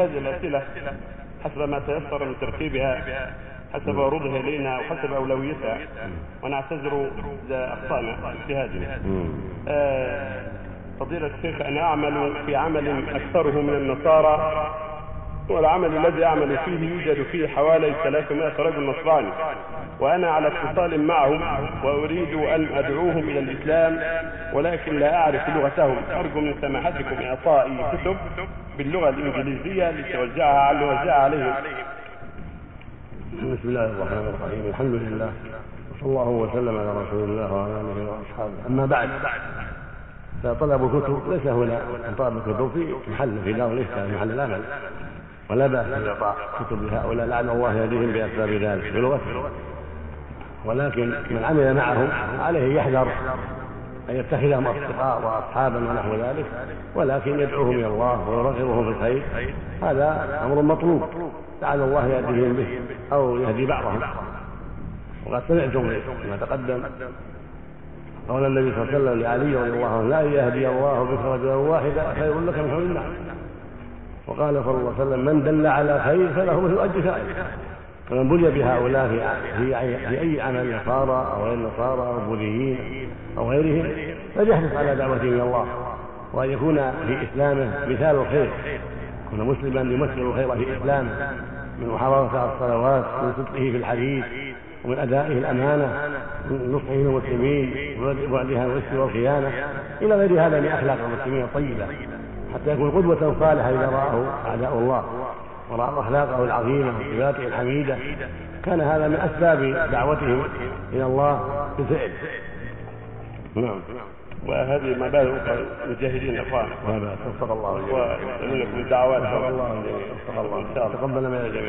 هذه الأسئلة حسب ما تيسر من ترتيبها حسب عروضها الينا وحسب أولويتها. ونعتذر اذا اخطانا في هذه. آه، فضيلة الشيخ أنا أعمل في عمل أكثره من النصارى والعمل الذي أعمل فيه يوجد فيه حوالي 300 رجل نصراني وأنا على اتصال معهم وأريد أن أدعوهم إلى الإسلام ولكن لا أعرف لغتهم. أرجو من سماحتكم إعطائي كتب باللغة الإنجليزية لتوزعها على عليهم. بسم الله الرحمن الرحيم. الحمد لله. وصلى الله وسلم على رسول الله وعلى آله وأصحابه. أما بعد فطلب الكتب ليس هنا طلب الكتب في محل في دار الإفتاء محل العمل. ولا بأس باعطاء كتب لهؤلاء لعل الله يهديهم بأسباب ذلك بلغتهم ولكن من عمل معهم عليه يحذر أن يتخذهم أصدقاء وأصحابا ونحو ذلك ولكن يدعوهم إلى الله ويرغبهم في الخير. هذا أمر مطلوب. لعل الله يهديهم به أو يهدي بعضهم. وقد سمعتم ما تقدم. قول النبي صلى الله عليه وسلم لعلي رضي الله عنه لا يهدي الله بك رجلا واحدا خير لك من حول النعم. وقال صلى الله عليه وسلم من دل على خير فله مثل أجر فاعله فمن بلي بهؤلاء في في أي عمل نصارى أو غير نصارى أو بوذيين أو غيرهم فليحرص على دعوته إلى الله. وأن يكون في إسلامه مثال الخير يكون مسلما يمثل الخير في إسلامه من محافظه على الصلوات من صدقه في الحديث ومن أدائه الأمانة من نصحه للمسلمين وبعدها الغش والخيانة. إلى غير هذا من أخلاق المسلمين الطيبة. حتى يكون قدوة صالحة إذا رآه أعداء الله. ورأى أخلاقه العظيمة وصفاته الحميدة. كان هذا من أسباب دعوتهم إلى الله بالفعل نعم. وهذه مبادئ أخرى مجاهدين وهذا وفق الله ويسألونكم الدعوات. وفق الله شاء الله. تقبل من الجميع